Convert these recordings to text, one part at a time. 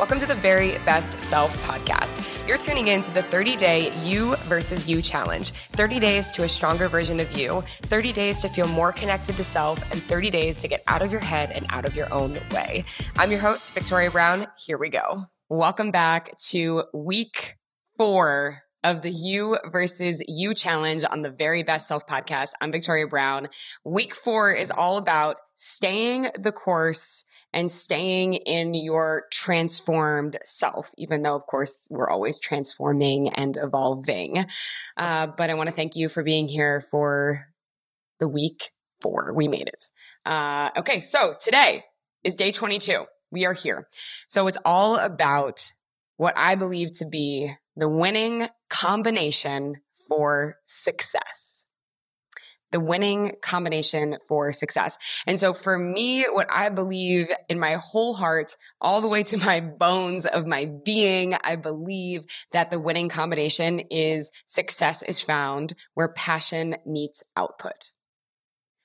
Welcome to the Very Best Self podcast. You're tuning in to the 30 day you versus you challenge 30 days to a stronger version of you, 30 days to feel more connected to self, and 30 days to get out of your head and out of your own way. I'm your host, Victoria Brown. Here we go. Welcome back to week four of the You versus You challenge on the Very Best Self podcast. I'm Victoria Brown. Week four is all about staying the course and staying in your transformed self, even though, of course, we're always transforming and evolving. Uh, but I want to thank you for being here for the week four. We made it. Uh, okay, so today is day 22. We are here. So it's all about what I believe to be the winning combination for success the winning combination for success. And so for me, what I believe in my whole heart, all the way to my bones of my being, I believe that the winning combination is success is found where passion meets output.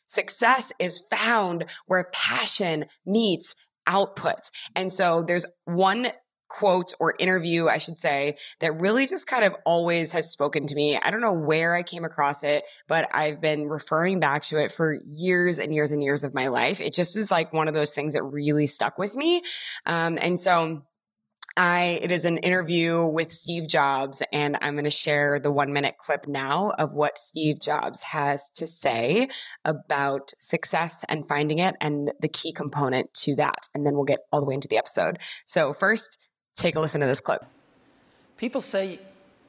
Success is found where passion meets output. And so there's one quote or interview, I should say, that really just kind of always has spoken to me. I don't know where I came across it, but I've been referring back to it for years and years and years of my life. It just is like one of those things that really stuck with me. Um, and so, I, it is an interview with Steve Jobs, and I'm going to share the one minute clip now of what Steve Jobs has to say about success and finding it and the key component to that. And then we'll get all the way into the episode. So, first, Take a listen to this clip. People say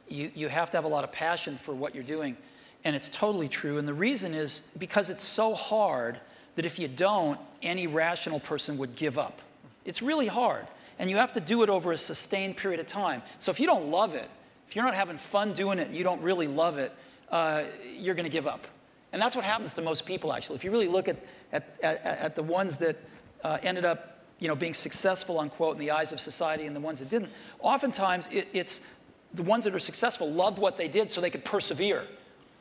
you, you have to have a lot of passion for what you're doing, and it's totally true. And the reason is because it's so hard that if you don't, any rational person would give up. It's really hard, and you have to do it over a sustained period of time. So if you don't love it, if you're not having fun doing it, you don't really love it, uh, you're going to give up. And that's what happens to most people, actually. If you really look at, at, at, at the ones that uh, ended up you know, being successful, unquote, in the eyes of society and the ones that didn't. Oftentimes, it, it's the ones that are successful loved what they did so they could persevere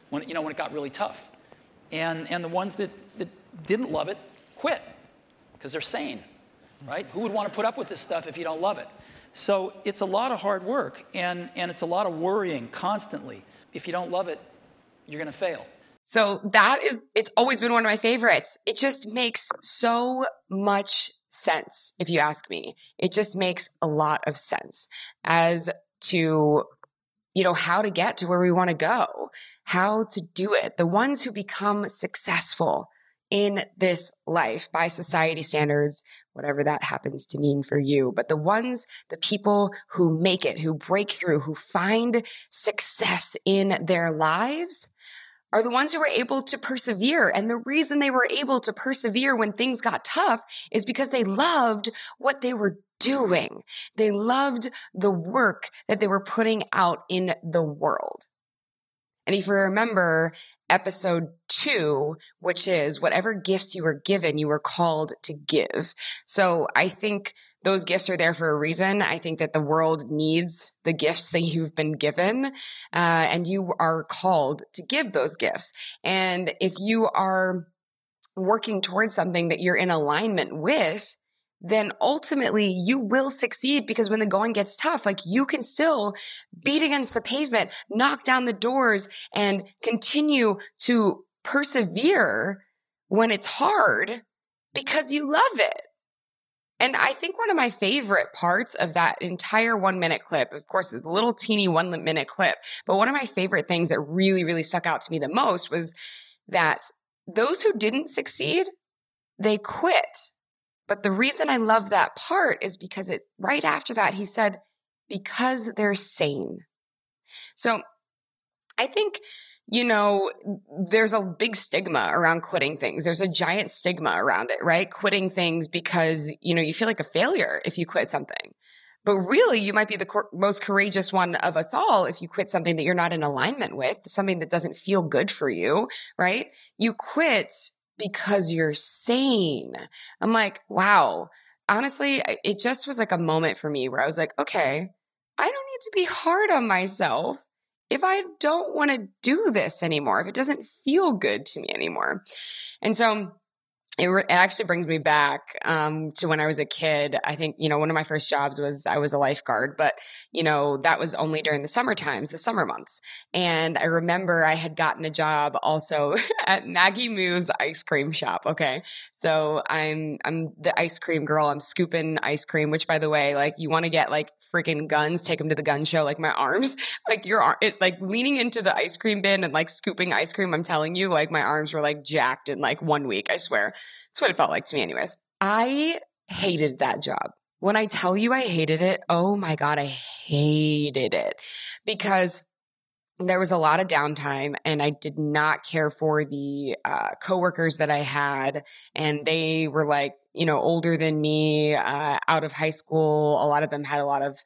when, you know, when it got really tough. And, and the ones that, that didn't love it quit because they're sane, right? Who would want to put up with this stuff if you don't love it? So it's a lot of hard work and, and it's a lot of worrying constantly. If you don't love it, you're going to fail. So that is, it's always been one of my favorites. It just makes so much sense, if you ask me. It just makes a lot of sense as to you know, how to get to where we want to go, how to do it. The ones who become successful in this life by society standards, whatever that happens to mean for you. But the ones, the people who make it, who break through, who find success in their lives are the ones who were able to persevere. And the reason they were able to persevere when things got tough is because they loved what they were doing. They loved the work that they were putting out in the world. And if you remember episode two, which is whatever gifts you were given, you were called to give. So I think those gifts are there for a reason. I think that the world needs the gifts that you've been given, uh, and you are called to give those gifts. And if you are working towards something that you're in alignment with, then ultimately you will succeed because when the going gets tough, like you can still beat against the pavement, knock down the doors and continue to persevere when it's hard because you love it. And I think one of my favorite parts of that entire one minute clip, of course, a little teeny one minute clip, but one of my favorite things that really, really stuck out to me the most was that those who didn't succeed, they quit. But the reason I love that part is because it, right after that, he said, because they're sane. So I think you know, there's a big stigma around quitting things. There's a giant stigma around it, right? Quitting things because, you know, you feel like a failure if you quit something. But really, you might be the most courageous one of us all if you quit something that you're not in alignment with, something that doesn't feel good for you, right? You quit because you're sane. I'm like, wow. Honestly, it just was like a moment for me where I was like, okay, I don't need to be hard on myself if I don't want to do this anymore, if it doesn't feel good to me anymore. And so it, re- it, actually brings me back um, to when I was a kid. I think, you know, one of my first jobs was I was a lifeguard, but, you know, that was only during the summer times, the summer months. And I remember I had gotten a job also at Maggie Moo's ice cream shop. Okay. So I'm, I'm the ice cream girl. I'm scooping ice cream, which by the way, like you want to get like freaking guns, take them to the gun show. Like my arms, like your, it, like leaning into the ice cream bin and like scooping ice cream. I'm telling you, like my arms were like jacked in like one week, I swear. That's what it felt like to me, anyways. I hated that job. When I tell you I hated it, oh my God, I hated it because there was a lot of downtime and I did not care for the uh, coworkers that I had. And they were like, you know, older than me, uh, out of high school. A lot of them had a lot of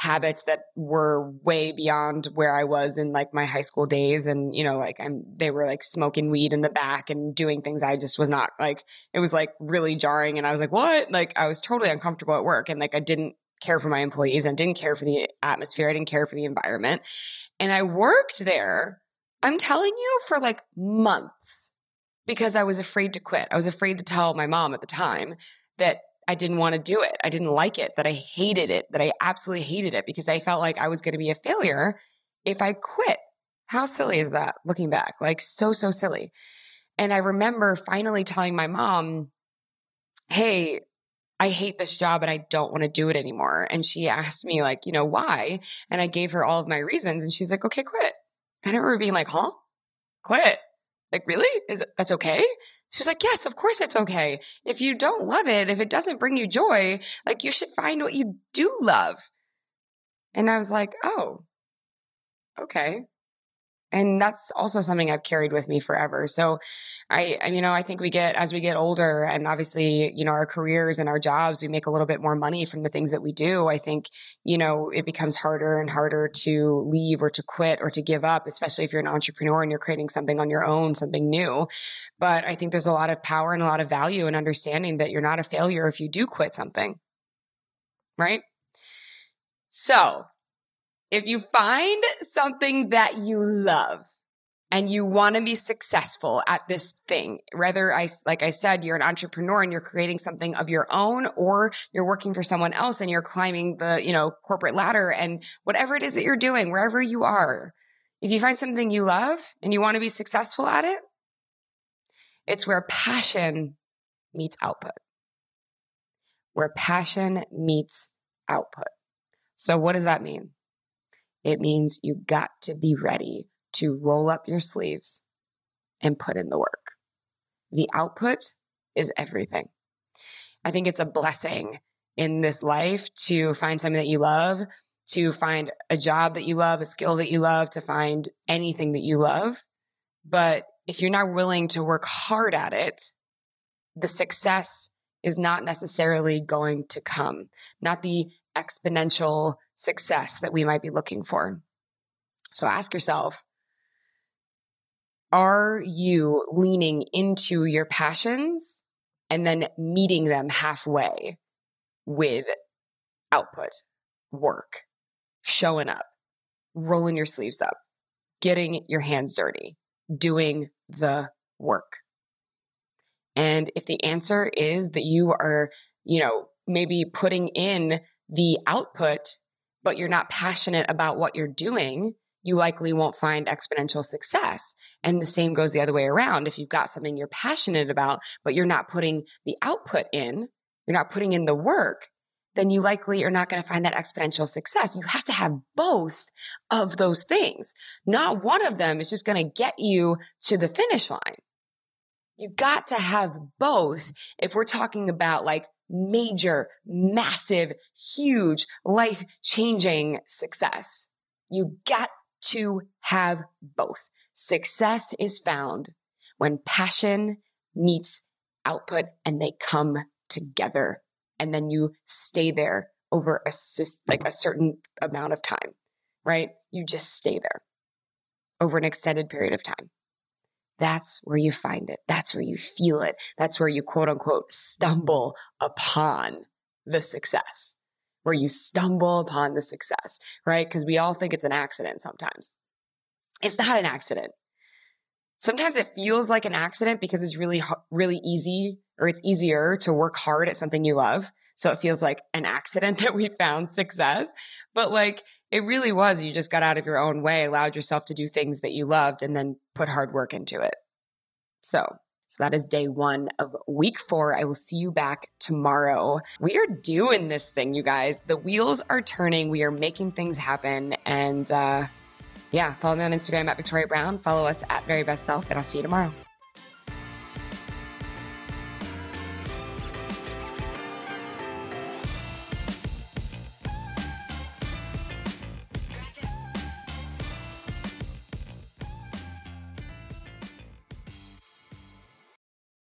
habits that were way beyond where I was in like my high school days. And, you know, like I'm, they were like smoking weed in the back and doing things I just was not like, it was like really jarring. And I was like, what? Like I was totally uncomfortable at work. And like I didn't care for my employees and didn't care for the atmosphere. I didn't care for the environment. And I worked there, I'm telling you, for like months because I was afraid to quit. I was afraid to tell my mom at the time that I didn't want to do it. I didn't like it, that I hated it, that I absolutely hated it because I felt like I was going to be a failure if I quit. How silly is that looking back? Like, so, so silly. And I remember finally telling my mom, Hey, I hate this job and I don't want to do it anymore. And she asked me, like, you know, why? And I gave her all of my reasons. And she's like, okay, quit. I remember being like, huh? Quit. Like, really? Is it, that's okay? She was like, yes, of course it's okay. If you don't love it, if it doesn't bring you joy, like you should find what you do love. And I was like, oh, okay and that's also something I've carried with me forever. So I, you know, I think we get, as we get older and obviously, you know, our careers and our jobs, we make a little bit more money from the things that we do. I think, you know, it becomes harder and harder to leave or to quit or to give up, especially if you're an entrepreneur and you're creating something on your own, something new. But I think there's a lot of power and a lot of value in understanding that you're not a failure if you do quit something. Right? So if you find something that you love and you want to be successful at this thing, whether I, like I said, you're an entrepreneur and you're creating something of your own or you're working for someone else and you're climbing the, you know, corporate ladder and whatever it is that you're doing, wherever you are, if you find something you love and you want to be successful at it, it's where passion meets output. Where passion meets output. So what does that mean? It means you got to be ready to roll up your sleeves and put in the work. The output is everything. I think it's a blessing in this life to find something that you love, to find a job that you love, a skill that you love, to find anything that you love. But if you're not willing to work hard at it, the success is not necessarily going to come. Not the exponential success that we might be looking for. So ask yourself, are you leaning into your passions and then meeting them halfway with output, work, showing up, rolling your sleeves up, getting your hands dirty, doing the work? And if the answer is that you are, you know, maybe putting in the output, but you're not passionate about what you're doing, you likely won't find exponential success. And the same goes the other way around. If you've got something you're passionate about, but you're not putting the output in, you're not putting in the work, then you likely are not going to find that exponential success. You have to have both of those things. Not one of them is just going to get you to the finish line. You got to have both if we're talking about like major, massive, huge, life changing success. You got to have both. Success is found when passion meets output and they come together. And then you stay there over a, like a certain amount of time, right? You just stay there over an extended period of time. That's where you find it. That's where you feel it. That's where you quote unquote stumble upon the success, where you stumble upon the success, right? Because we all think it's an accident sometimes. It's not an accident. Sometimes it feels like an accident because it's really, really easy or it's easier to work hard at something you love. So it feels like an accident that we found success. But like it really was, you just got out of your own way, allowed yourself to do things that you loved, and then put hard work into it. So so that is day one of week four. I will see you back tomorrow. We are doing this thing, you guys. The wheels are turning. We are making things happen. And uh, yeah, follow me on Instagram at Victoria Brown. Follow us at Very Best Self, and I'll see you tomorrow.